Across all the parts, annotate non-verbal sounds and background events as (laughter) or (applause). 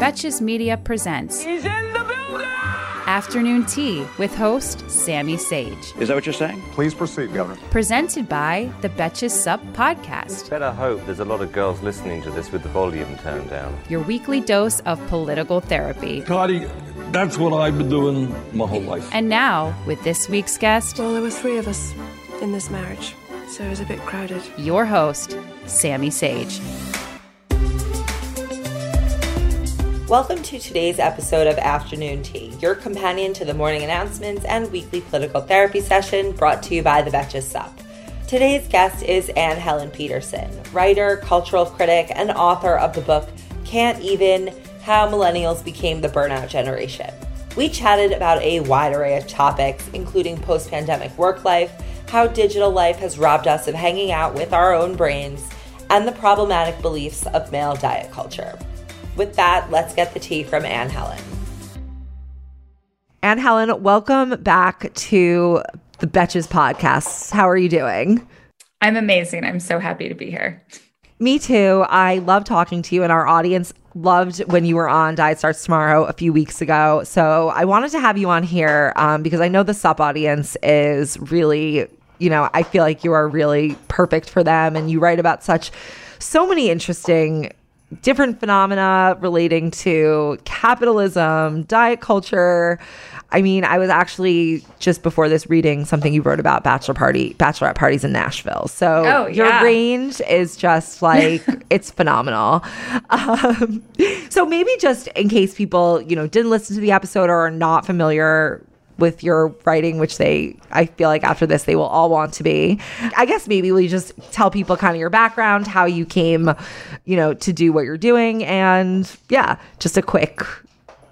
Betches Media presents He's in the building! Afternoon Tea with host Sami Sage. Is that what you're saying? Please proceed, Governor. Presented by the Betches Sup Podcast, Better hope there's a lot of girls listening to this with the volume turned down. your weekly dose of political therapy. Cardi, that's what I've been doing my whole life. And now, with this week's guest, Well, there were three of us in this marriage, so it was a bit crowded. your host, Sami Sage. Welcome to today's episode of Afternoon Tea, your companion to the morning announcements and weekly political therapy session brought to you by the Betches Sup. Today's guest is Anne Helen Petersen, writer, cultural critic, and author of the book Can't Even How Millennials Became the Burnout Generation. We chatted about a wide array of topics, including post pandemic work life, how digital life has robbed us of hanging out with our own brains, and the problematic beliefs of male diet culture. With that, let's get the tea from Anne Helen. Anne Helen, welcome back to the Betches podcast. How are you doing? I'm amazing. I'm so happy to be here. Me too. I love talking to you, and our audience loved when you were on Diet Starts Tomorrow a few weeks ago. So I wanted to have you on here um, because I know the Sup audience is really, you know, I feel like you are really perfect for them, and you write about such so many interesting different phenomena relating to capitalism, diet culture. I mean, I was actually just before this reading something you wrote about bachelor party, bachelorette parties in Nashville. So Oh, your yeah. range is just like (laughs) it's phenomenal. Um, so maybe just in case people, you know, didn't listen to the episode or are not familiar with your writing, which they, I feel like after this, they will all want to be. I guess maybe we just tell people kind of your background, how you came, you know, to do what you're doing. And yeah, just a quick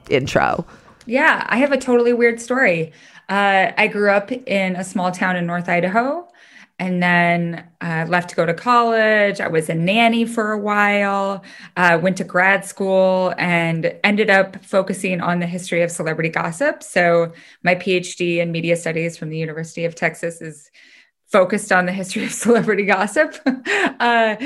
intro. Yeah, I have a totally weird story. Uh, I grew up in a small town in North Idaho and then uh, left to go to college. I was a nanny for a while, uh, went to grad school, and ended up focusing on the history of celebrity gossip. So, my PhD in media studies from the University of Texas is focused on the history of (laughs) celebrity gossip. (laughs) uh,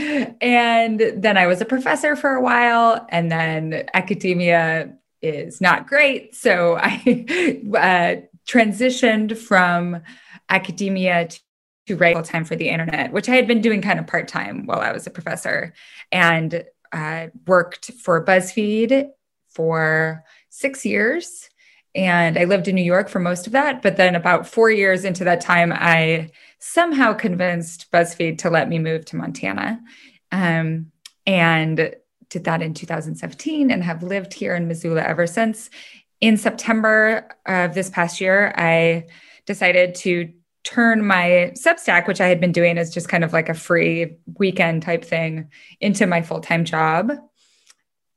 and then I was a professor for a while, and then academia is not great. So I (laughs) uh, transitioned from academia to, write full time for the internet, which I had been doing kind of part time while I was a professor, and uh, worked for BuzzFeed for six years. And I lived in New York for most of that. But then, about four years into that time, I somehow convinced BuzzFeed to let me move to Montana. Um, and did that in 2017 and have lived here in Missoula ever since. In September of this past year, I decided to turn my Substack, which I had been doing as just kind of like a free weekend type thing, into my full time job.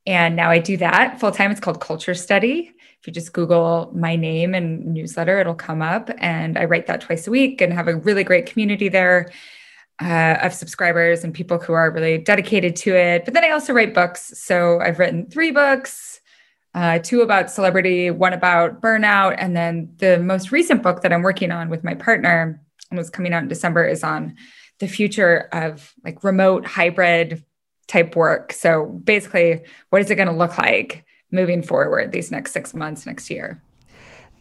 And now I do that full time. It's called Culture Study. If you just Google my name and newsletter, it'll come up. And I write that twice a week and have a really great community there uh, of subscribers and people who are really dedicated to it. But then I also write books. So I've written three books, uh, two about celebrity, one about burnout. And then the most recent book that I'm working on with my partner and was coming out in December is on the future of like remote hybrid type work. So basically, what is it going to look like moving forward these next six months, next year?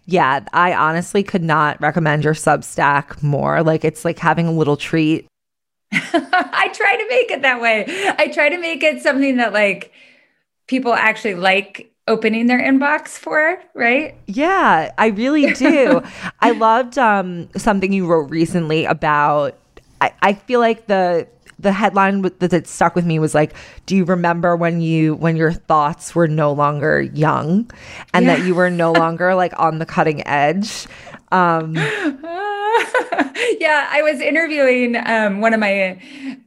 Yeah, I honestly could not recommend your Substack more. Like it's like having a little treat. (laughs) I try to make it that way. I try to make it something that like people actually like opening their inbox for, right? Yeah, I really do. (laughs) I loved um, something you wrote recently about. I, I feel like the the headline that, that stuck with me was like, "Do you remember when you when your thoughts were no longer young, and that you were no (laughs) longer like on the cutting edge?" Um, (laughs) yeah, I was interviewing um, one of my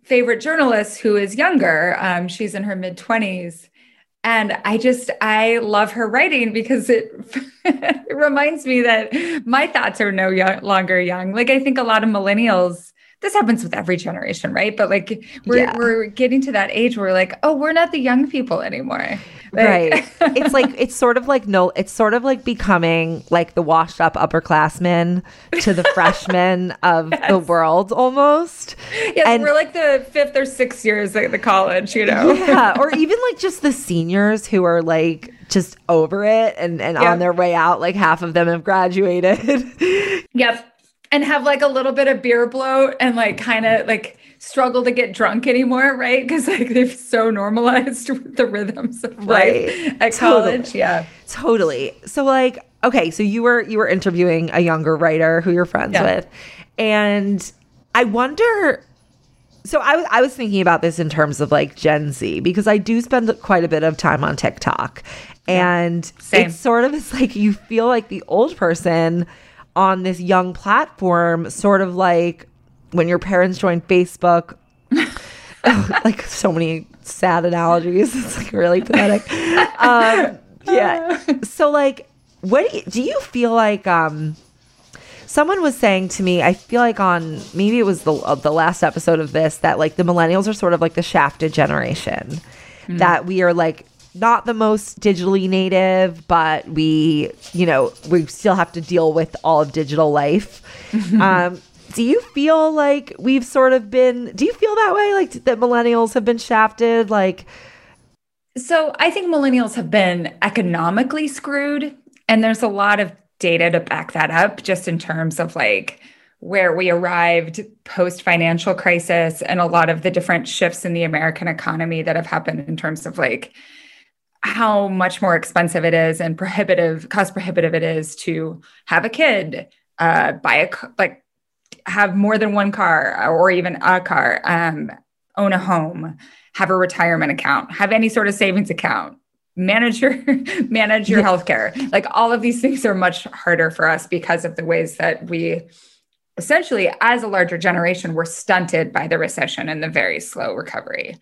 favorite journalists who is younger. Um, she's in her mid 20s. And I just, I love her writing because it, (laughs) it reminds me that my thoughts are no young, longer young. Like, I think a lot of millennials, this happens with every generation, right? But like, we're, Yeah. we're getting to that age where we're like, oh, we're not the young people anymore. Like- right. it's like it's sort of like no it's sort of like becoming like the washed up upperclassmen to the (laughs) freshmen of the world almost. yes, and- we're like the fifth or sixth years at the college, you know? Yeah. (laughs) Or even like just the seniors who are like just over it and, and Yeah. on their way out, like half of them have graduated. (laughs) Yep. And have like a little bit of beer bloat and like kind of like struggle to get drunk anymore, right? Because like they've so normalized (laughs) the rhythms of Right. at Totally. college. Yeah. Totally. So like, okay, so you were you were interviewing a younger writer who you're friends Yeah. with. And I wonder so I was I was thinking about this in terms of like Gen Z because I do spend quite a bit of time on TikTok. And Same. it's sort of it's like you feel like the old person on this young platform, sort of like when your parents joined Facebook. (laughs) Like so many sad analogies. It's like really pathetic. Um, yeah. So like, what do you, do you feel like? Um, someone was saying to me, I feel like on maybe it was the uh, the last episode of this that like the millennials are sort of like the shafted generation. That we are like not the most digitally native, but we, you know, we still have to deal with all of digital life. (laughs) um, do you feel like we've sort of been? Do you feel that way? Like that millennials have been shafted? Like, So I think millennials have been economically screwed. And there's a lot of data to back that up, just in terms of like where we arrived post financial crisis and a lot of the different shifts in the American economy that have happened in terms of like how much more expensive it is and prohibitive, cost prohibitive it is to have a kid, uh, buy a, like, have more than one car or even a car, um, own a home, have a retirement account, have any sort of savings account, manage your (laughs) manage your healthcare. Like all of these things are much harder for us because of the ways that we essentially as a larger generation were stunted by the recession and the very slow recovery.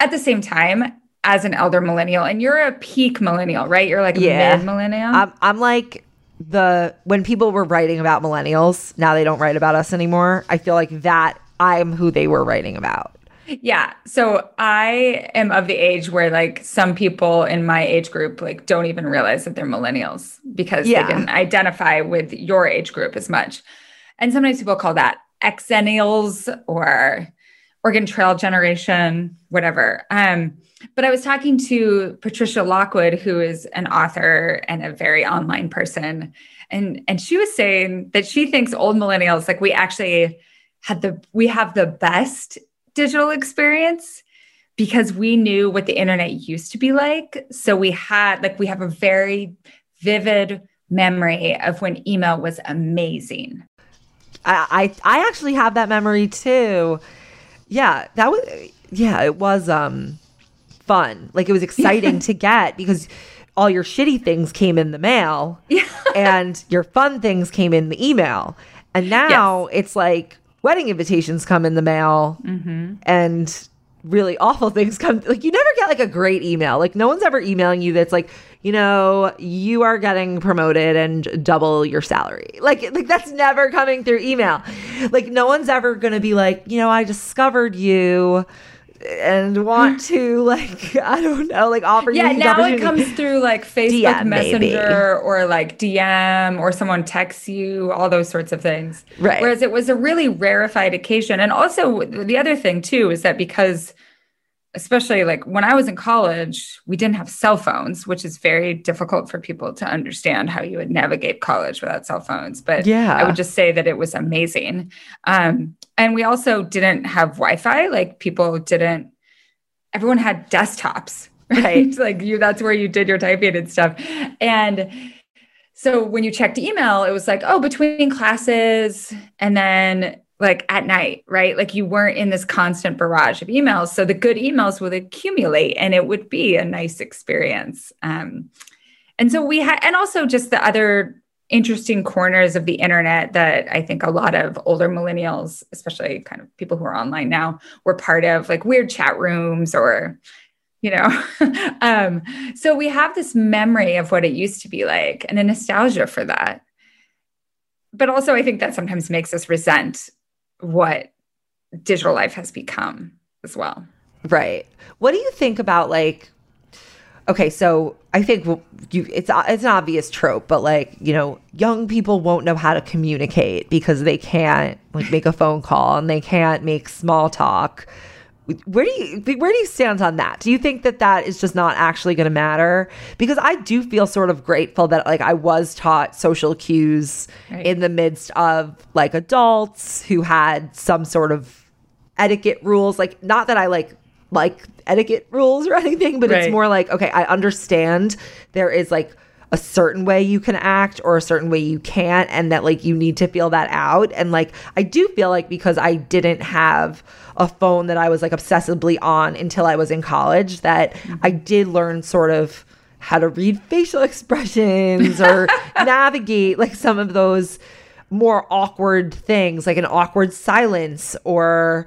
At the same time, as an elder millennial, and you're a peak millennial, right? You're like a Yeah. mid millennial. I'm, I'm like the when people were writing about millennials, now they don't write about us anymore. I feel like that I'm who they were writing about. Yeah. So I am of the age where like some people in my age group like don't even realize that they're millennials because Yeah. they didn't identify with your age group as much. And sometimes people call that Xennials or Oregon Trail generation, whatever. Um, but I was talking to Patricia Lockwood, who is an author and a very online person, and and she was saying that she thinks old millennials like we actually had the we have the best digital experience because we knew what the internet used to be like. So we had like we have a very vivid memory of when email was amazing. I, I I actually have that memory too. Yeah, that was yeah, it was um fun. Like it was exciting to get because all your shitty things came in the mail (laughs) and your fun things came in the email. And now it's like wedding invitations come in the mail mm-hmm. and really awful (laughs) things come like you never get like a great email. Like no one's ever emailing you that's like, you know, you are getting promoted and double your salary. Like like that's never coming through email. Like no one's ever going to be like, you know, I discovered you and want to (laughs) like I don't know, like offer Yeah, you these now it comes through like Facebook DM, maybe. Messenger or like DM or someone texts you, all those sorts of things. Right. Whereas it was a really rarefied occasion. And also, the other thing too is that because, especially like when I was in college, we didn't have cell phones, which is very difficult for people to understand how you would navigate college without cell phones. But Yeah. I would just say that it was amazing. Um, and we also didn't have Wi Fi, like people didn't everyone had desktops, (laughs) right? like you that's where you did your typing and stuff. And so when you checked email, it was like, oh, between classes and then like at night, right? Like you weren't in this constant barrage of emails. So the good emails would accumulate and it would be a nice experience. Um, and so we had, and also just the other interesting corners of the internet that I think a lot of older millennials, especially kind of people who are online now, were part of, like weird chat rooms or, you know. (laughs) um, so we have this memory of what it used to be like and a nostalgia for that. But also, I think that sometimes makes us resent what digital life has become as well. Right. What do you think about like okay, so I think you it's it's an obvious trope, but like you know, young people won't know how to communicate because they can't like make a phone call and they can't make small talk. Where do you where do you stand on that? Do you think that that is just not actually going to matter? Because I do feel sort of grateful that like I was taught social cues right. in the midst of like adults who had some sort of etiquette rules. Like not that I like like etiquette rules or (laughs) anything, but right. it's more like, okay, I understand there is like a certain way you can act or a certain way you can't, and that like you need to feel that out. And like, I do feel like because I didn't have a phone that I was like obsessively on until I was in college, that mm-hmm. I did learn sort of how to read facial (laughs) expressions or (laughs) navigate like some of those more awkward things, like an awkward silence or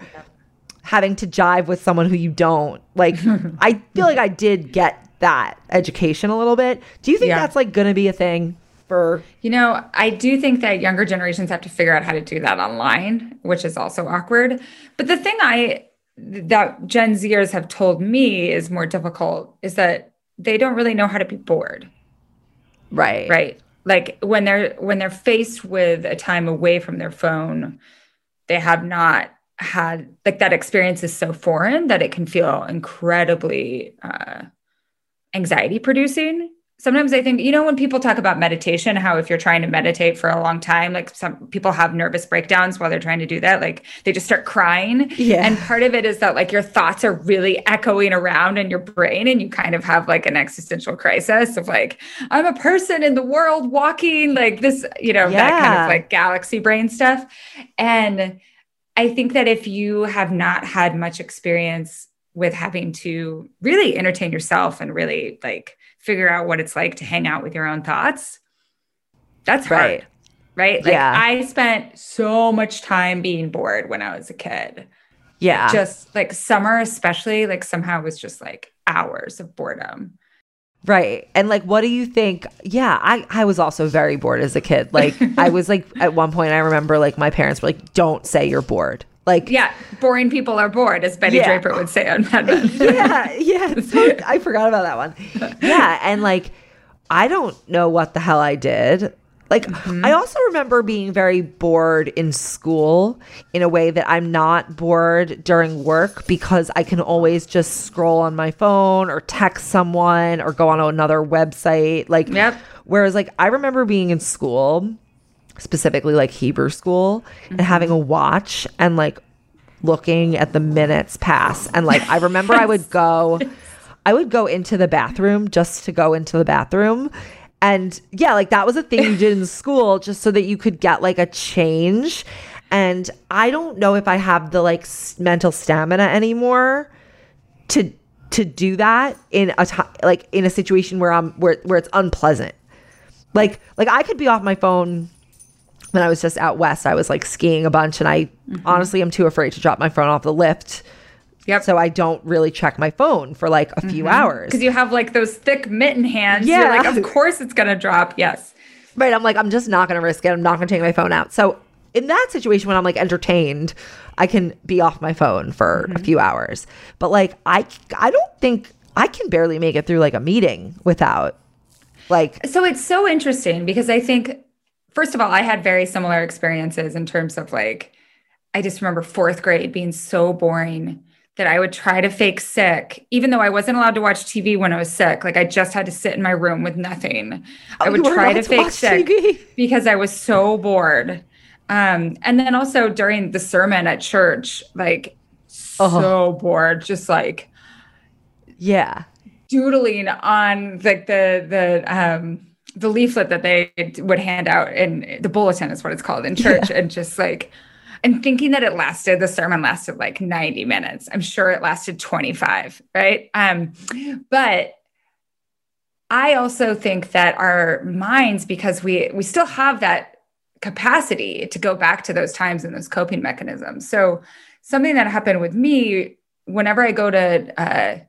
having to jive with someone who you don't. Like, (laughs) I feel like I did get that education a little bit. Do you think yeah. that's like going to be a thing? For you know, I do think that younger generations have to figure out how to do that online, which is also awkward. But the thing I that Gen Zers have told me is more difficult is that they don't really know how to be bored. Right. Right. Like when they're when they're faced with a time away from their phone, they have not had like that experience is so foreign that it can feel incredibly uh, anxiety producing sometimes i think you know when people talk about meditation how if you're trying to meditate for a long time like some people have nervous breakdowns while they're trying to do that like they just start crying. Yeah. And part of it is that like your thoughts are really echoing around in your brain and you kind of have like an existential crisis of like i'm a person in the world walking like this you know yeah. that kind of like galaxy brain stuff. And I think that if you have not had much experience with having to really entertain yourself and really like figure out what it's like to hang out with your own thoughts, that's hard. Right. Right. Like yeah. I spent so much time being bored when I was a kid. Yeah. Just like summer, especially, like somehow was just like hours of boredom. Right. And like what do you think? Yeah, I I was also very bored as a kid. Like I (laughs) was like at one point I remember like my parents were like don't say you're bored. Like Yeah, boring people are bored as Betty yeah. Draper would say on Mad Men. (laughs) yeah, yeah. (laughs) So, I forgot about that one. Yeah, and like I don't know what the hell I did. Like, mm-hmm. I also remember being very bored in school in a way that I'm not bored during work because I can always just scroll on my phone or text someone or go on another website. Like, yep. whereas, like, I remember being in school, specifically like Hebrew school, mm-hmm. and having a watch and like looking at the minutes pass. And like, I remember I would (laughs) go. I would go into the bathroom just to go into the bathroom and yeah, like that was a thing you did in (laughs) school just so that you could get like a change. And I don't know if I have the like s- mental stamina anymore to to do that in a t- like in a situation where I'm where where it's unpleasant. Like like I could be off my phone when I was just out west. I was like skiing a bunch and I mm-hmm. honestly am too afraid to drop my phone off the lift Yep. So I don't really check my phone for like a few mm-hmm. hours. Because you have like those thick mitten hands. Yeah. You're like, of course it's going to drop. Yes. Right. I'm like, I'm just not going to risk it. I'm not going to take my phone out. So in that situation, when I'm like entertained, I can be off my phone for mm-hmm. a few hours. But like, I, I don't think I can barely make it through like a meeting without like. So it's so interesting because I think, first of all, I had very similar experiences in terms of like, I just remember fourth grade being so boring that I would try to fake sick, even though I wasn't allowed to watch TV when I was sick. Like I just had to sit in my room with nothing. Oh, I would try to fake sick TV? because I was so bored. Um, and then also during the sermon at church, like uh-huh. so bored, just like yeah, doodling on like the the um the leaflet that they would hand out in the bulletin is what it's called in church, yeah. and just like and thinking that it lasted the sermon lasted like 90 minutes i'm sure it lasted 25 right um but I also think that our minds, because we we still have that capacity to go back to those times and those coping mechanisms. So something that happened with me whenever I go to uh,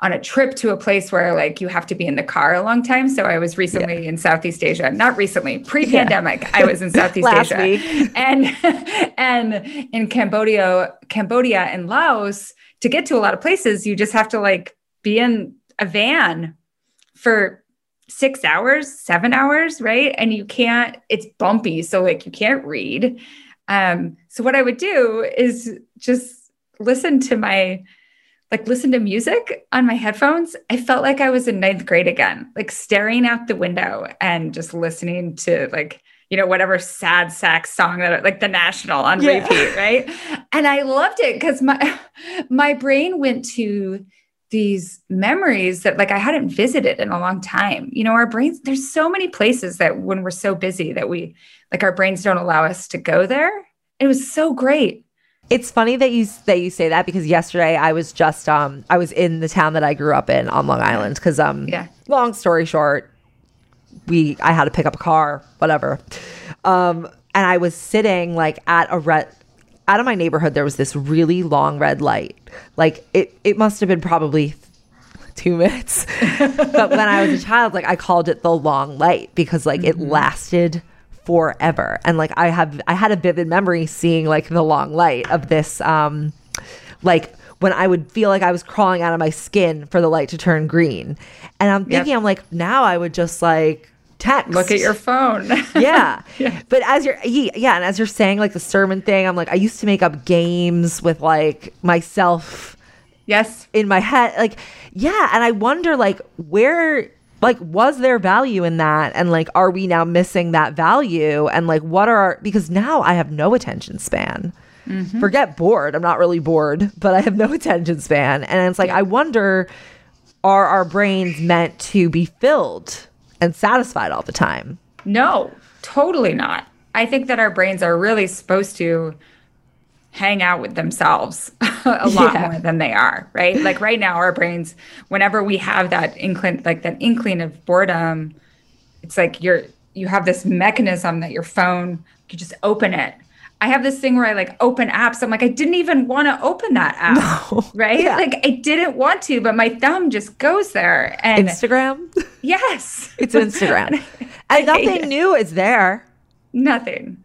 on a trip to a place where like you have to be in the car a long time. So I was recently yeah. in Southeast Asia, not recently, pre-pandemic. Yeah. I was in (laughs) Southeast Asia, week. (laughs) and and in Cambodia, Cambodia and Laos. To get to a lot of places, you just have to like be in a van for six hours, seven hours, right? And you can't. It's bumpy, so like you can't read. Um, so what I would do is just listen to my like listen to music on my headphones, I felt like I was in ninth grade again, like staring out the window and just listening to like, you know, whatever sad sax song that like the national on yeah. repeat, right? And I loved it because my my brain went to these memories that like I hadn't visited in a long time. You know, our brains, there's so many places that when we're so busy that we like our brains don't allow us to go there. It was so great. It's funny that you that you say that because yesterday I was just um I was in the town that I grew up in on Long Island because um yeah. long story short we I had to pick up a car whatever. Um and I was sitting like at a red out of my neighborhood there was this really long red light. Like it it must have been probably two minutes. (laughs) But when I was a child like I called it the long light because like mm-hmm. it lasted forever. And like I have I had a vivid memory seeing like the long light of this um like when I would feel like I was crawling out of my skin for the light to turn green. And I'm thinking yep. I'm like now I would just like text. Look at your phone. (laughs) yeah. (laughs) yeah. But as you're yeah, and as you're saying like the sermon thing, I'm like I used to make up games with like myself yes in my head like yeah, and I wonder like where like was there value in that? And like are we now missing that value? And like what are our because now i have no attention span. Mm-hmm. forget bored. I'm not really bored but i have no (laughs) attention span. And it's like yeah. i wonder are our brains meant to be filled and satisfied all the time? No totally not. I think that our brains are really supposed to hang out with themselves (laughs) a lot yeah. more than they are, right? Like right now, our brains, whenever we have that inkling, like that inkling of boredom, it's like you're you have this mechanism that your phone you just open it. I have this thing where I like open apps. I'm like, I didn't even want to open that app, no. (laughs) right? Yeah. Like I didn't want to, but my thumb just goes there. And Instagram. (laughs) Yes, it's Instagram, and nothing new is there. Nothing.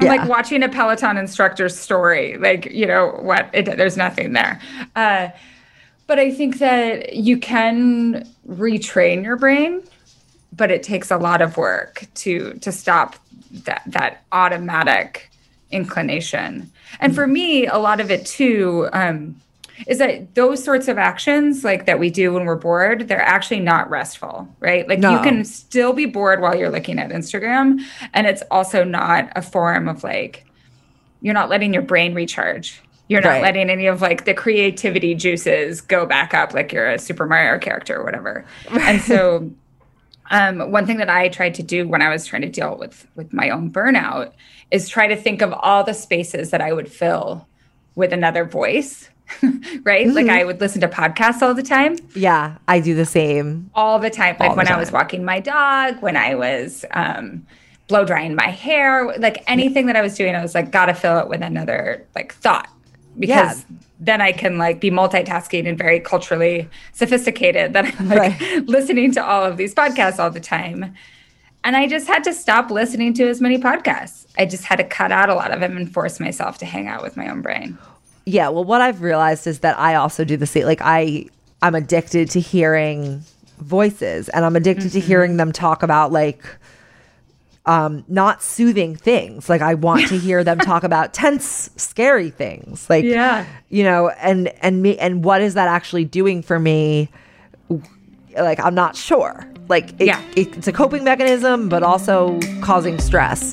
Yeah. like watching a Peloton instructor's story. Like, you know, what? It, there's nothing there. Uh, but I think that you can retrain your brain, but it takes a lot of work to to stop that that automatic inclination. And for me, a lot of it too. Um, is that those sorts of actions like that we do when we're bored they're actually not restful right? Like no. you can still be bored while you're looking at instagram and it's also not a form of like you're not letting your brain recharge. You're not right. letting any of like the creativity juices go back up like you're a super mario character or whatever. And so um, one thing that i tried to do when i was trying to deal with with my own burnout is try to think of all the spaces that i would fill with another voice (laughs) right? Mm-hmm. Like I would listen to podcasts all the time. Yeah, I do the same. All the time. Like when time. I was walking my dog, when I was um, blow drying my hair, like anything that I was doing, I was like, gotta fill it with another like thought. Because yeah. then I can like be multitasking and very culturally sophisticated that I'm like right. (laughs) listening to all of these podcasts all the time. And I just had to stop listening to as many podcasts. I just had to cut out a lot of them and force myself to hang out with my own brain yeah, well, what I've realized is that I also do the same. Like I, I'm addicted to hearing voices, and I'm addicted mm-hmm. to hearing them talk about like, um, not soothing things. Like I want to hear them talk (laughs) about tense, scary things. Like, yeah, you know, and and me, and what is that actually doing for me? Like I'm not sure. Like, it, yeah, it, it's a coping mechanism, but also causing stress.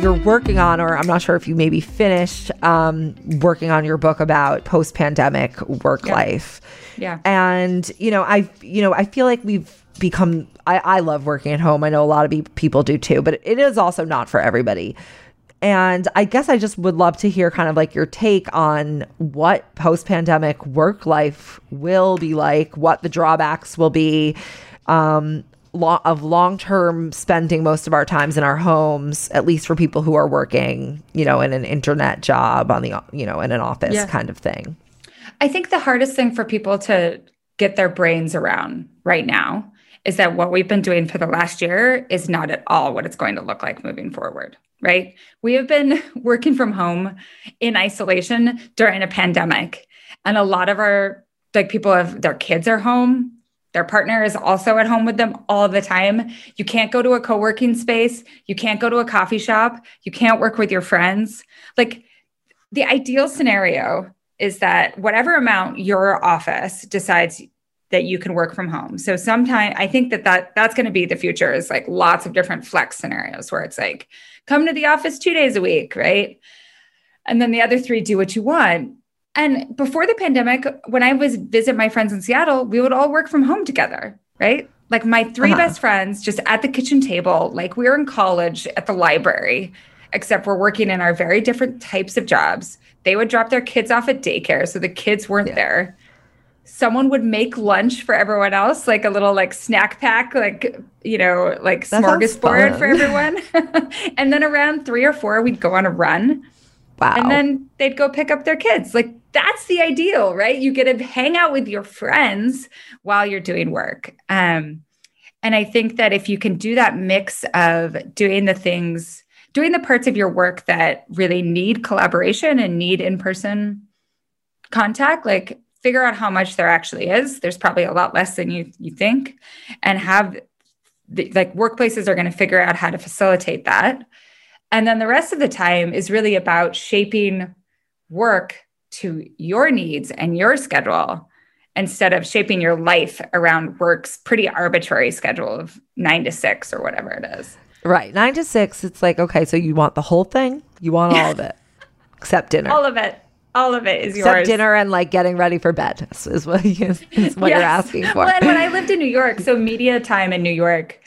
you're working on, or I'm not sure if you maybe finished um, working on your book about post pandemic work Yeah. life. Yeah. And, you know, I, you know, I feel like we've become, I, I love working at home. I know a lot of be- people do too, but it is also not for everybody. And I guess I just would love to hear kind of like your take on what post pandemic work life will be like, what the drawbacks will be. Um, lo- of long term spending most of our times in our homes, at least for people who are working, you know, in an internet job on the, you know, in an office Yeah. kind of thing. I think the hardest thing for people to get their brains around right now is that what we've been doing for the last year is not at all what it's going to look like moving forward, right? We have been (laughs) working from home in isolation during a pandemic. And a lot of our like people have their kids are home. Their partner is also at home with them all the time. You can't go to a co-working space, you can't go to a coffee shop, you can't work with your friends. Like the ideal scenario is that whatever amount your office decides that you can work from home. So sometime I think that, that that's going to be the future is like lots of different flex scenarios where it's like come to the office 2 days a week, right? And then the other 3 do what you want. And before the pandemic when I was visit my friends in Seattle, we would all work from home together, right? Like my 3 Uh-huh. best friends just at the kitchen table, like we were in college at the library, except we're working in our very different types of jobs. They would drop their kids off at daycare, so the kids weren't there. Someone would make lunch for everyone else, like a little like snack pack, like you know, like That smorgasbord for (laughs) everyone. (laughs) and then around three or four, we'd go on a run Wow. and then they'd go pick up their kids. Like that's the ideal, right? You get to hang out with your friends while you're doing work. Um, and I think that if you can do that mix of doing the things, doing the parts of your work that really need collaboration and need in person contact, like figure out how much there actually is. There's probably a lot less than you you think, and have the, like workplaces are going to figure out how to facilitate that. And then the rest of the time is really about shaping work to your needs and your schedule instead of shaping your life around work's pretty arbitrary schedule of nine to six or whatever it is. right. Nine to six, it's like, okay, so you want the whole thing? You want all of (laughs) it except dinner. All of it. All of it is except yours. dinner and like getting ready for bed is, what, you, is what you're asking for. Well, and when I lived in New York, so (laughs) media time in New York,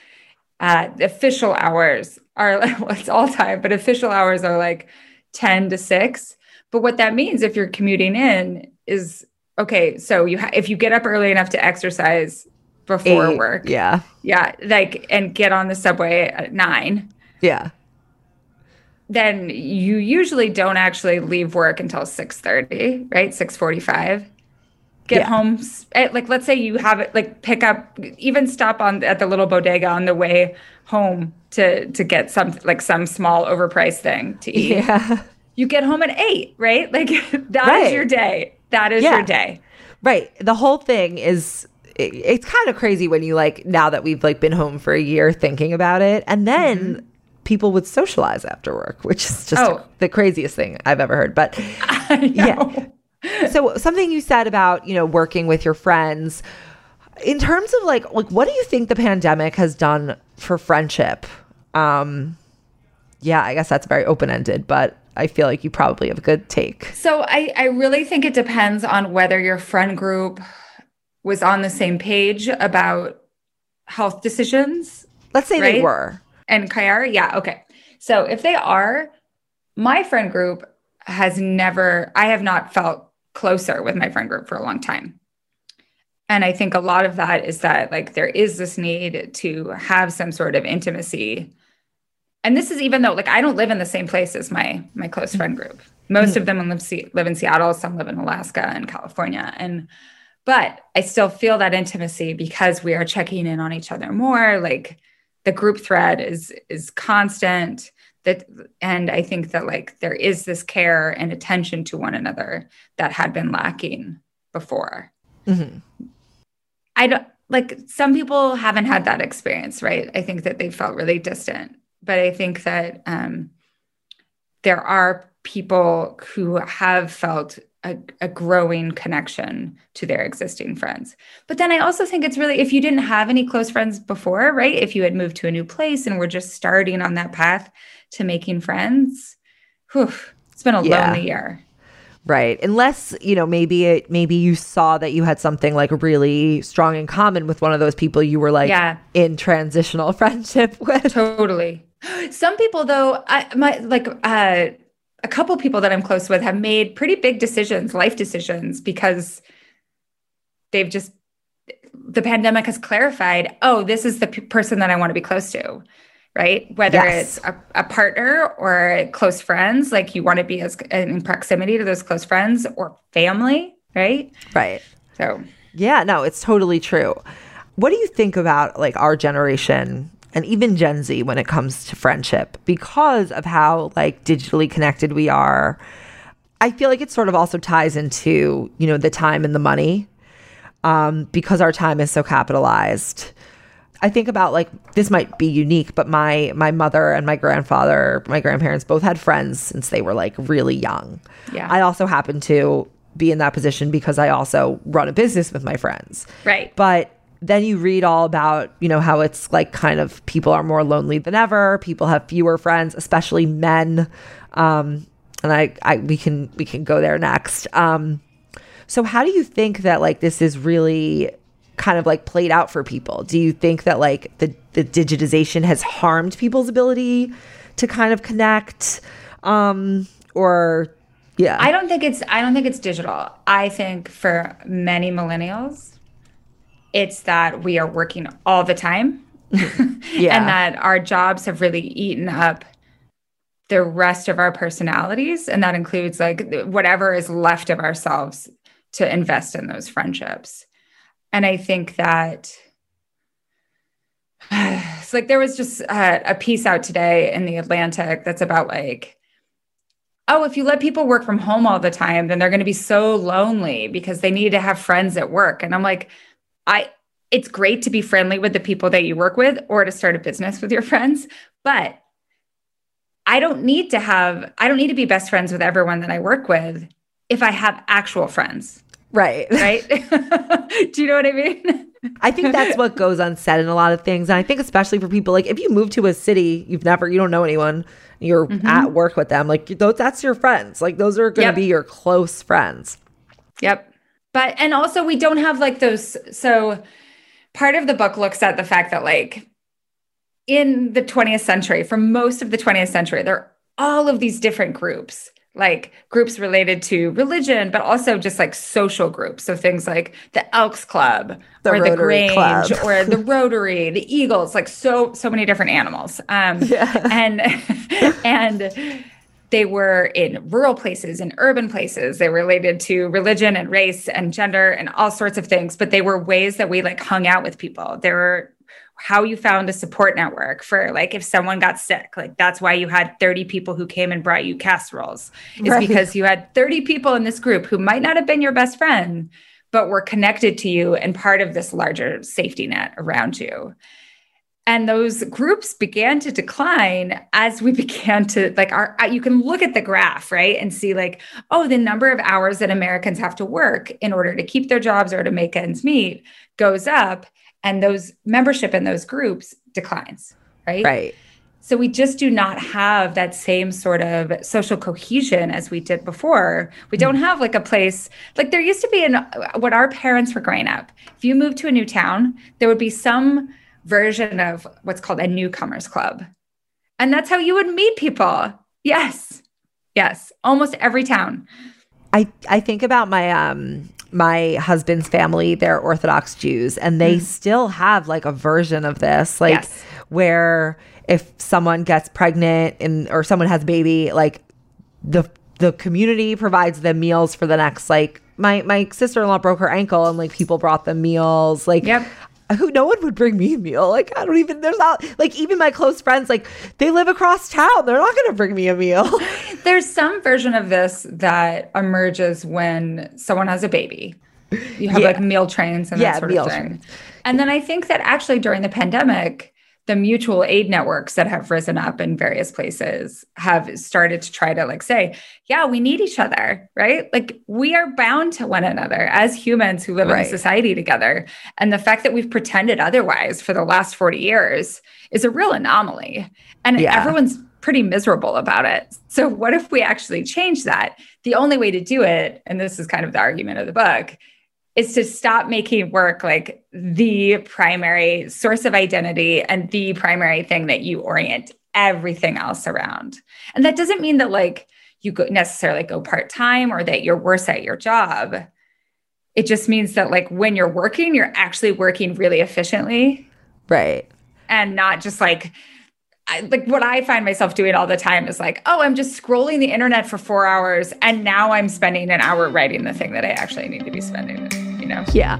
uh, official hours are (laughs) well, it's all time, but official hours are like 10 to 6. But what that means if you're commuting in is okay, so you ha- if you get up early enough to exercise before Eight, work. Yeah. Yeah, like and get on the subway at 9, Yeah. then you usually don't actually leave work until 6:30, right? 6:45. Get Yeah. home at, eh, like let's say you have it like pick up even stop on at the little bodega on the way home to to get some like some small overpriced thing to eat. Yeah. You get home at 8, right? (laughs) Like that is Right. your day. That is Yeah. your day. Right. The whole thing is it, it's kind of crazy when you like now that we've like been home for a year thinking about it and then people would socialize after work, which is just Mm-hmm. Oh. the craziest thing I've ever heard. But (laughs) yeah. so something you said about, you know, working with your friends in terms of like like what do you think the pandemic has done for friendship? Um yeah, I guess that's very open-ended, but I feel like you probably have a good take. So I, I really think it depends on whether your friend group was on the same page about health decisions. Let's say right? they were. And Kayara, yeah, okay. So if they are, my friend group has never, I have not felt closer with my friend group for a long time. And I think a lot of that is that like there is this need to have some sort of intimacy. And this is even though like I don't live in the same place as my my close friend group. Most of them live, live in Seattle, some live in Alaska and California. And but I still feel that intimacy because we are checking in on each other more. Like the group thread is is constant that and i think that like there is this care and attention to one another that had been lacking before Mm-hmm. i don't like some people haven't had that experience right i think that they felt really distant but i think that um there are people who have felt a, a, growing connection to their existing friends. But then I also think it's really, if you didn't have any close friends before, right? If you had moved to a new place and were just starting on that path to making friends, whew, it's been a yeah. lonely year. Right. Unless, you know, maybe it maybe you saw that you had something like really strong in common with one of those people you were like yeah. in transitional (laughs) friendship with. Totally. Some people though, I my like uh a couple people that I'm close with have made pretty big decisions, life decisions, because they've just the pandemic has clarified, oh, this is the p- person that I want to be close to, right? Whether yes. it's a, a, partner or close friends, like you want to be as in proximity to those close friends or family, right? Right. So, yeah, no, it's totally true. What do you think about like our generation and even Gen Z when it comes to friendship because of how like digitally connected we are. I feel like it sort of also ties into, you know, the time and the money. Um, because our time is so capitalized. I think about like this might be unique, but my my mother and my grandfather, my grandparents both had friends since they were like really young. Yeah. I also happen to be in that position because I also run a business with my friends. Right. But then you read all about you know how it's like kind of people are more lonely than ever. People have fewer friends especially men. Um and i i we can we can go there next. Um so how do you think that like this is really kind of like played out for people? Do you think that like the the digitization has harmed people's ability to kind of connect um or yeah? I don't think it's i don't think it's digital. I think for many millennials it's that we are working all the time (laughs) yeah. and that our jobs have really eaten up the rest of our personalities and that includes like whatever is left of ourselves to invest in those friendships and i think that (sighs) it's like there was just a, a piece out today in the atlantic that's about like oh, if you let people work from home all the time, then they're going to be so lonely because they need to have friends at work. And I'm like, I it's great to be friendly with the people that you work with or to start a business with your (laughs) friends, but I don't need to have I don't need to be best friends with everyone that I work with if I have actual friends. Right. (laughs) Right? (laughs) Do you know what I mean? I think that's what goes unsaid in a lot of things. And I think especially for people like if you move to a city, you've never you don't know anyone, you're mm-hmm. at work with them, like those that's your friends. Like those are going to yep. be your close friends. Yep. But and also we don't have like those so part of the book looks at the fact that like in the 20th century, for most of the 20th century, there are all of these different groups like groups related to religion, but also just like social groups. So things like the Elks Club the or Rotary the Grange Club. or the (laughs) Rotary, the Eagles, like so so many different animals. Um, yeah. and (laughs) and they were in rural places and urban places. They related to religion and race and gender and all sorts of things, but they were ways that we like hung out with people. They were how you found a support network for like if someone got sick like that's why you had 30 people who came and brought you casseroles is right. because you had 30 people in this group who might not have been your best friend but were connected to you and part of this larger safety net around you and those groups began to decline as we (laughs) began to like our uh, you can look at the graph right and see like oh the number of hours that americans have to work in order to keep their jobs or to make ends meet goes up and those membership in those groups declines right right so we just do not have that same sort of social cohesion as we did before. We don't mm. have like a place like there used to be in uh, what our parents were growing up. If you moved to a new town, there would be some version of what's called a newcomers club. And that's how you would meet people. Yes. Yes. Almost every town. I I think about my um my husband's family, they're Orthodox Jews, and they mm. still have like a version of this, like yes. where if someone gets pregnant and or someone has a baby, like the the community provides them meals for the next like my my sister-in-law broke her ankle and like people brought them meals like yep who no one would bring me a meal. Like I don't even there's not like even my close friends like they live across town. They're not going to bring me a meal. (laughs) there's some version of this that emerges when someone has a baby. You have yeah. like meal trains and yeah, that sort of thing. Trains. And then I think that actually during the pandemic the mutual aid networks that have risen up in various places have started to try to like say, yeah, we need each other, right? Like we are bound to one another as humans who live right. in a society together. And the fact that we've pretended otherwise for the last 40 years is a real anomaly. And yeah. everyone's pretty miserable about it. So what if we actually change that? The only way to do it, and this is kind of the argument of the book, is to stop making work like the primary source of identity and the primary thing that you orient everything else around. And that doesn't mean that like you go necessarily go part-time or that you're worse at your job. It just means that like when you're working, you're actually working really efficiently. Right. And not just like I, like what I find myself doing all the time is like, oh, I'm just scrolling the internet for four hours, and now I'm spending an hour writing the thing that I actually need to be spending know? Yeah.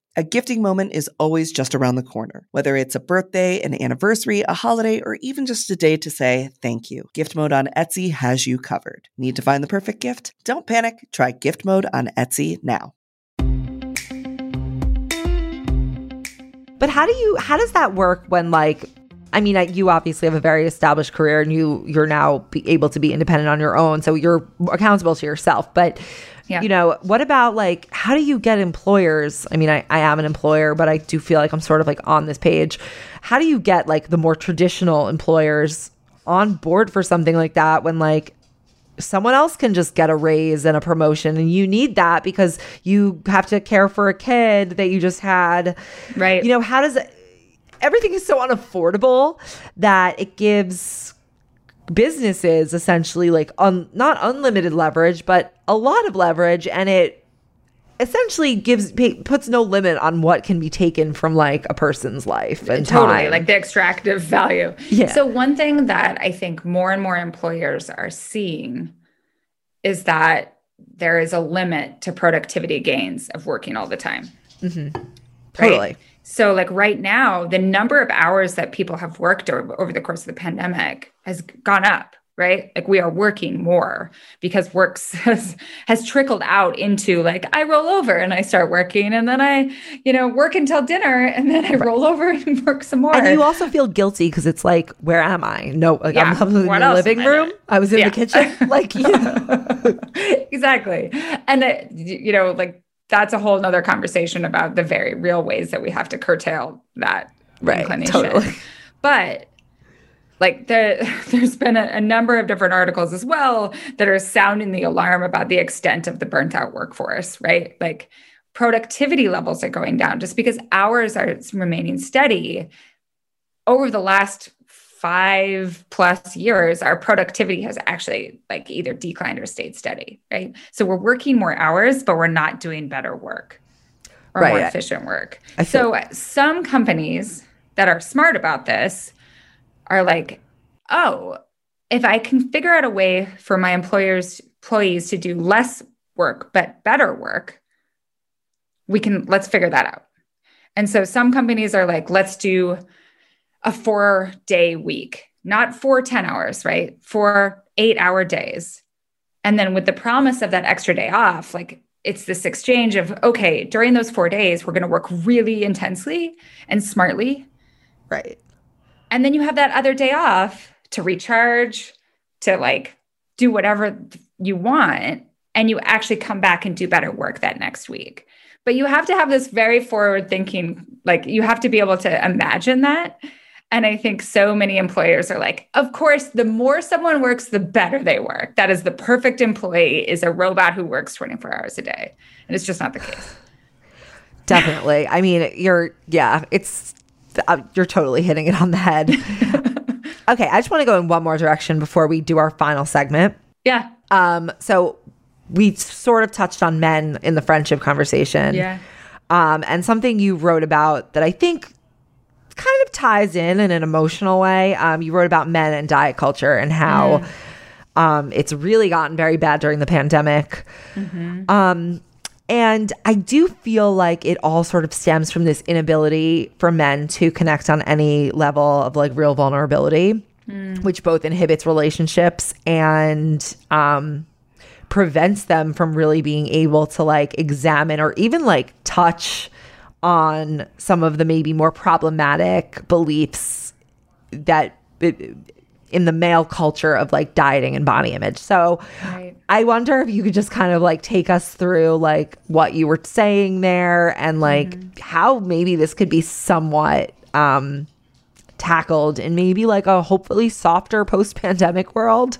A gifting moment is always just around the corner, whether it's a birthday, an anniversary, a holiday, or even just a day to say thank you. Gift mode on Etsy has you covered. Need to find the perfect gift? Don't panic. Try gift mode on Etsy now. But how do you how does that work when like I mean, you obviously have a very established career and you you're now able to be independent on your own, so you're accountable to yourself. But yeah. You know, what about like, how do you get employers? I mean, I, I am an employer, but I do feel like I'm sort of like on this page. How do you get like the more traditional employers on board for something like that when like someone else can just get a raise and a promotion and you need that because you have to care for a kid that you just had. Right. You know, how does it, everything is so unaffordable that it gives businesses essentially like un, not unlimited leverage but a lot of leverage and it essentially gives puts no limit on what can be taken from like a person's life and totally time. like the extractive value yeah so one thing that i think more and more employers are seeing is that there is a limit to productivity gains of working all the time mm-hmm. totally right? So, like right now, the number of hours that people have worked over, over the course of the pandemic has gone up, right? Like we are working more because work (laughs) has, has trickled out into like I roll over and I start working and then I, you know, work until dinner and then I roll over (laughs) and work some more. And you also feel guilty because it's like, where am I? No, like yeah. I'm in the living room. I, I, was in yeah. the kitchen. Like, (laughs) exactly. And, uh, you know, like that's a whole nother conversation about the very real ways that we have to curtail that right, inclination. Totally. But like the, (laughs) there's been a, a, number of different articles as well that are sounding the alarm about the extent of the burnt out workforce, right? Like productivity levels are going down just because hours are remaining steady over the last five plus years, our productivity has actually like either declined or stayed steady, right? So we're working more hours, but we're not doing better work or right. more efficient work. so some companies that are smart about this are like, oh, if I can figure out a way for my employers employees to do less work, but better work, we can let's figure that out. And so some companies are like, let's do a four day week, not four 10 hours, right? Four eight hour days. And then with the promise of that extra day off, like it's this exchange of, okay, during those four days, we're going to work really intensely and smartly. Right. And then you have that other day off to recharge, to like do whatever you want. And you actually come back and do better work that next week. But you have to have this very forward thinking, like you have to be able to imagine that. And I think so many employers are like, of course, the more someone works, the better they work. That is the perfect employee is a robot who works 24 hours a day. And it's just not the case. (sighs) Definitely. I mean, you're, yeah, it's, uh, you're totally hitting it on the head. (laughs) okay. I just want to go in one more direction before we do our final segment. Yeah. Um, so we sort of touched on men in the friendship conversation. Yeah. Um, and something you wrote about that I think kind of ties in in an emotional way. Um, you wrote about men and diet culture and how mm. um, it's really gotten very bad during the pandemic. Mm-hmm. Um, and I do feel like it all sort of stems from this inability for men to connect on any level of like real vulnerability, mm. which both inhibits relationships and um, prevents them from really being able to like examine or even like touch on some of the maybe more problematic beliefs that in the male culture of like dieting and body image. So right. I wonder if you could just kind of like take us through like what you were saying there and like mm-hmm. how maybe this could be somewhat um tackled in maybe like a hopefully softer post-pandemic world.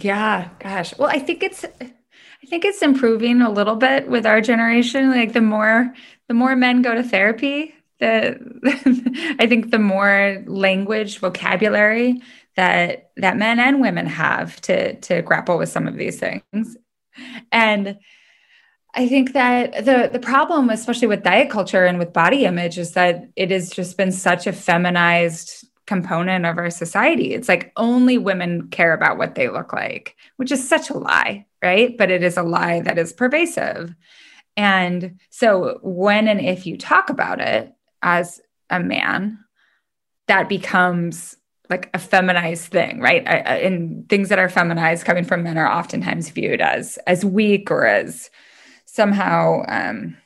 Yeah, gosh. Well, I think it's I think it's improving a little bit with our generation. Like the more the more men go to therapy, the (laughs) I think the more language, vocabulary that that men and women have to to grapple with some of these things. And I think that the the problem, especially with diet culture and with body image, is that it has just been such a feminized component of our society. It's like only women care about what they look like, which is such a lie, right? But it is a lie that is pervasive. And so when and if you talk about it as a man, that becomes like a feminized thing, right? I, I, and things that are feminized coming from men are oftentimes viewed as as weak or as somehow um,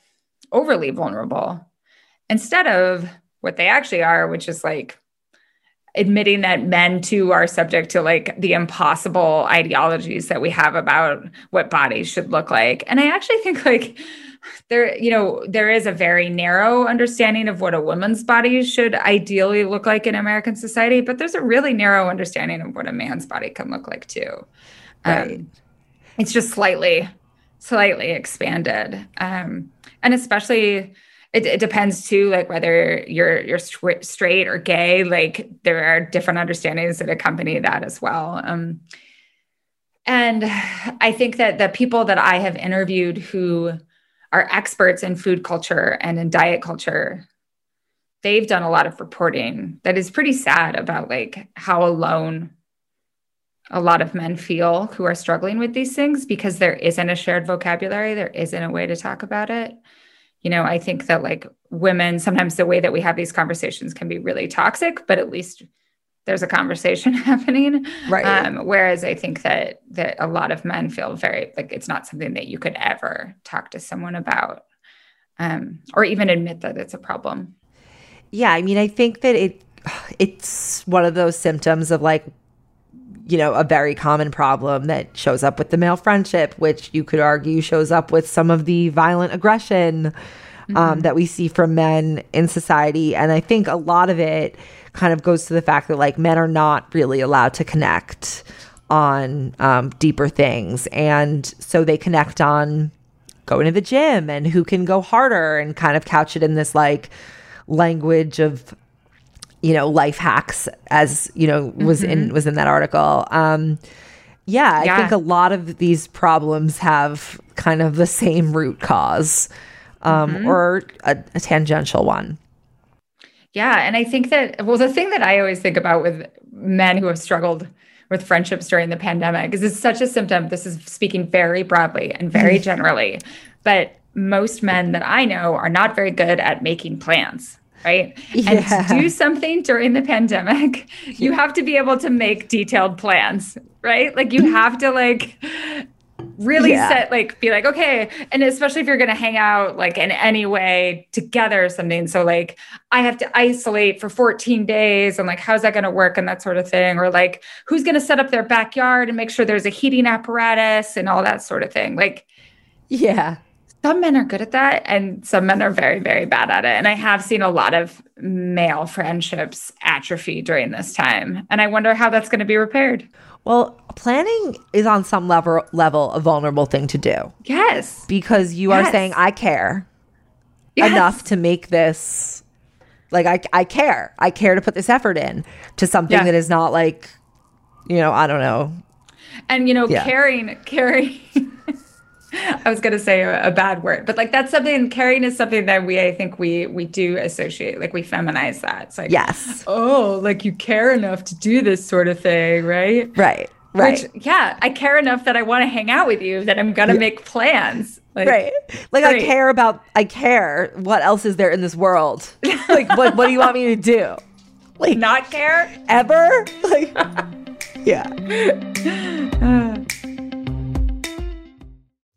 overly vulnerable, instead of what they actually are, which is like admitting that men too are subject to like the impossible ideologies that we have about what bodies should look like. And I actually think like there, you know, there is a very narrow understanding of what a woman's body should ideally look like in American society, but there's a really narrow understanding of what a man's body can look like too. Right. Um, it's just slightly, slightly expanded. Um, and especially it, it depends too like whether you're you're straight or gay like there are different understandings that accompany that as well um, and i think that the people that i have interviewed who are experts in food culture and in diet culture they've done a lot of reporting that is pretty sad about like how alone a lot of men feel who are struggling with these things because there isn't a shared vocabulary there isn't a way to talk about it you know i think that like women sometimes the way that we have these conversations can be really toxic but at least there's a conversation (laughs) happening. Right. Um, whereas i think that that a lot of men feel very like it's not something that you could ever talk to someone about um, or even admit that it's a problem. Yeah i mean i think that it it's one of those symptoms of like you know, a very common problem that shows up with the male friendship, which you could argue shows up with some of the violent aggression um, mm-hmm. that we see from men in society. And I think a lot of it kind of goes to the fact that like men are not really allowed to connect on um, deeper things. And so they connect on going to the gym and who can go harder and kind of couch it in this like language of you know life hacks as you know was mm-hmm. in was in that article um yeah, yeah, I think a lot of these problems have kind of the same root cause um, mm-hmm. or a, a, tangential one. Yeah. And I think that, well, the thing that I always think about with men who have struggled with friendships during the pandemic is it's such a symptom. This is speaking very broadly and very generally, but most men that I know are not very good at making plans right? Yeah. And to do something during the pandemic, you have to be able to make detailed plans, right? Like you mm-hmm. have to like really yeah. set like be like okay and especially if you're going to hang out like in any way together or something so like i have to isolate for 14 days and like how's that going to work and that sort of thing or like who's going to set up their backyard and make sure there's a heating apparatus and all that sort of thing like yeah some men are good at that and some men are very very bad at it and i have seen a lot of male friendships atrophy during this time and i wonder how that's going to be repaired well planning is on some level level a vulnerable thing to do yes because you yes. are saying i care yes. enough to make this like I, I care i care to put this effort in to something yeah. that is not like you know i don't know and you know yeah. caring caring (laughs) I was going to say a, a, bad word, but like that's something caring is something that we I think we we do associate like we feminize that. It's like yes, oh, like you care enough to do this sort of thing, right? Right. Right. Which, yeah, I care enough that I want to hang out with you that I'm gonna yeah. make plans. Like, right. Like great. I care about I care. What else is there in this world? like what what do you want me to do? Like not care? Ever? Like (laughs) yeah. (laughs)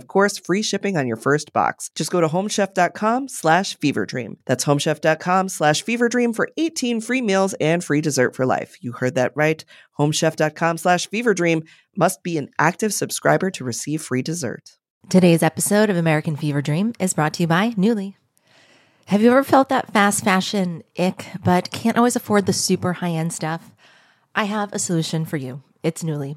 of course, free shipping on your first box. Just go to homechef.com slash feverdream. That's homechef.com slash feverdream for 18 free meals and free dessert for life. You heard that right. Homechef.com slash feverdream must be an active subscriber to receive free dessert. Today's episode of American Fever Dream is brought to you by Nuuly. Have you ever felt that fast fashion ick, but can't always afford the super high end stuff? I have a solution for you. It's Nuuly.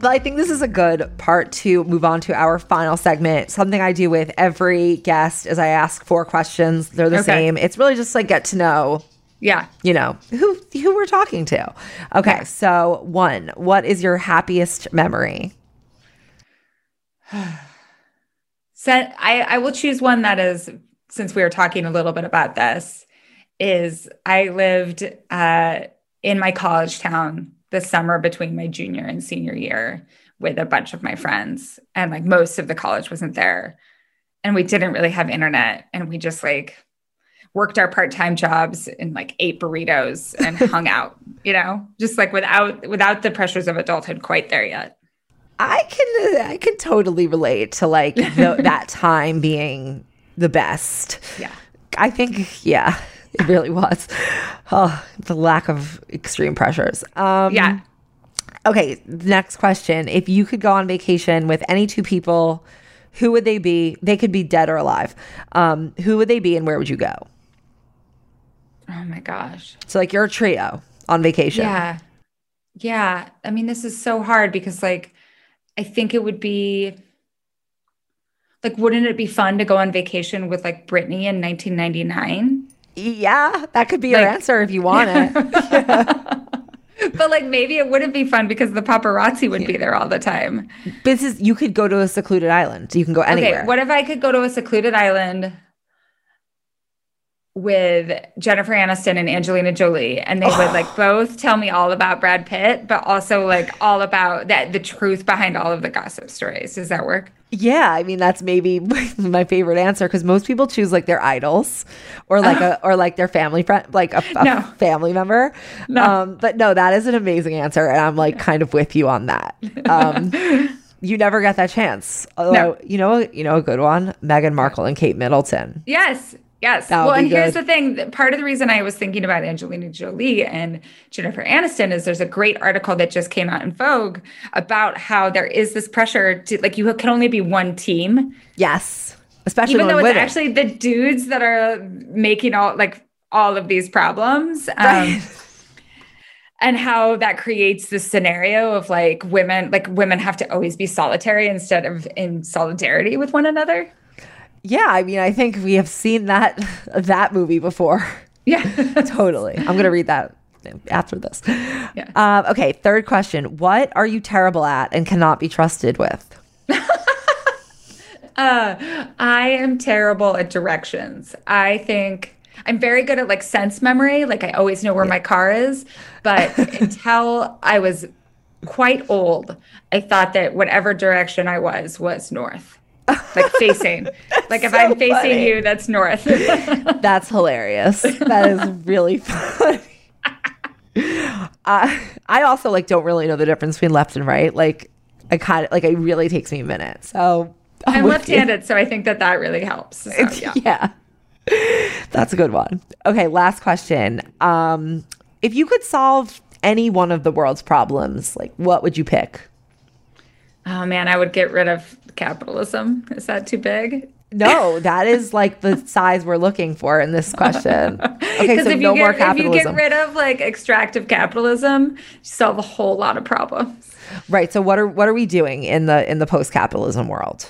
But I think this is a good part to move on to our final segment. Something I do with every guest is I ask four questions. They're the okay. same. It's really just like get to know. Yeah. You know, who who we're talking to. Okay, yeah. so one, what is your happiest memory? (sighs) so I, I will choose one that is since we were talking a little bit about this, is I lived uh, in my college town the summer between my junior and senior year with a bunch of my friends and like most of the college wasn't there and we didn't really have internet and we just like worked our part-time jobs and like ate burritos and (laughs) hung out, you know, just like without without the pressures of adulthood quite there yet. I can I can totally relate to like the, (laughs) that time being the best. Yeah. I think yeah, (laughs) it really was. Oh, the lack of extreme pressures. Um Yeah. Okay, next question. If you could go on vacation with any two people, who would they be? They could be dead or alive. Um, who would they be and where would you go? Oh my gosh. So like you're a trio on vacation. Yeah. Yeah. I mean, this is so hard because like I think it would be like wouldn't it be fun to go on vacation with like Britney in 1999? Yeah, that could be your Like- answer if you want it. (laughs) But like maybe it wouldn't be fun because the paparazzi would be there all the time. This is you could go to a secluded island. You can go anywhere. Okay, what if I could go to a secluded island with Jennifer Aniston and Angelina Jolie and they would like oh. both tell me all about Brad Pitt, but also like all about that the truth behind all of the gossip stories. Does that work? Yeah, I mean that's maybe (laughs) my favorite answer because most people choose like their idols or like a or like their family friend, like a, a No. family member. No. Um, but no, that is an amazing answer, and I'm like kind of with you on that. Um, (laughs) you never get that chance. Although you know, you know, a good one: Meghan Markle and Kate Middleton. Yes. Yes. That would well, and here's the thing. Part of the reason I was thinking about Angelina Jolie and Jennifer Aniston is there's a great article that just came out in Vogue about how there is this pressure to like you can only be one team, Yes, especially even though it's women. actually the dudes that are making all like all of these problems. Um, Right. and how that creates this scenario of like women like women have to always be solitary instead of in solidarity with one another. Yeah, I mean, I think we have seen that (laughs) that movie before. Yeah. (laughs) totally. I'm gonna read that after this. Yeah. Um, okay, third question: What are you terrible at and cannot be trusted with? (laughs) Uh, I am terrible at directions. I think I'm very good at like sense memory. Like I always know where my car is. But until I was quite old, I thought that whatever direction I was was north, like facing. (laughs) like if I'm facing funny. you, that's north. (laughs) That's hilarious. That is really (laughs) funny. Uh, I also like don't really know the difference between left and right. Like I kind of like it really takes me a minute. So I'm you. left-handed, so I think that that really helps. So, yeah. yeah. That's a good one. Okay, last question. Um, if you could solve any one of the world's problems, like what would you pick? Oh man, I would get rid of capitalism. Is that too big? No, that is like the size we're looking for in this question. (laughs) Okay, so if, no you more get, if you get rid of like extractive capitalism, you solve a whole lot of problems. right. So what are what are we doing in the in the post capitalism world?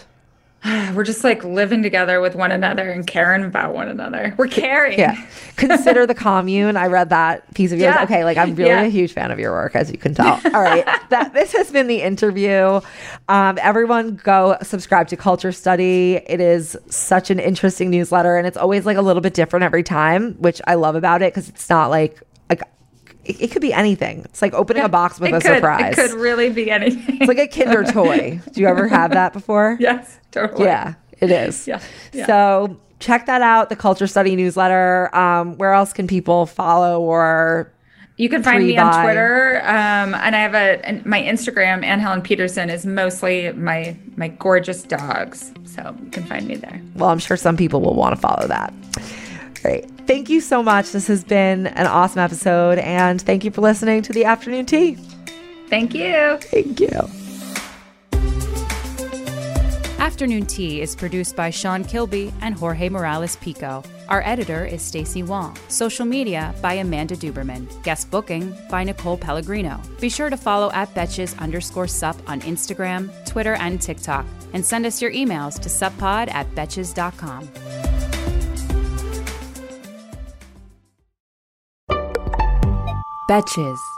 (sighs) We're just like living together with one another and caring about one another. We're caring. Yeah. Consider the commune. I read that piece of yours. Yeah. Okay, like I'm really Yeah. a huge fan of your work, as you can tell. (laughs) All right. that this has been the interview. Um, everyone go subscribe to Culture Study. It is such an interesting newsletter and it's always like a little bit different every time, which I love about it because it's not like like it, it could be anything. It's like opening a box with It a could, surprise. It could really be anything. It's like a Kinder (laughs) toy. Do you ever have that before? (laughs) yes, totally. Yeah, it is. Yeah, yeah. So check that out, the Culture Study newsletter. Um, where else can people follow or You can find me on Twitter, um, and I have a and my Instagram. Anne Helen Petersen is mostly my my gorgeous dogs, so you can find me there. well, I'm sure some people will want to follow that. Great. Thank you so much. This has been an awesome episode, and thank you for listening to the afternoon tea. Thank you. Thank you. Afternoon Tea is produced by Sean Kilby and Jorge Morales Pico. Our editor is Stacy Wong. Social media by Amanda Duberman. Guest booking by Nicole Pellegrino. Be sure to follow at Betches underscore sup on Instagram, Twitter, and TikTok. And send us your emails to suppod at betches.com. Betches.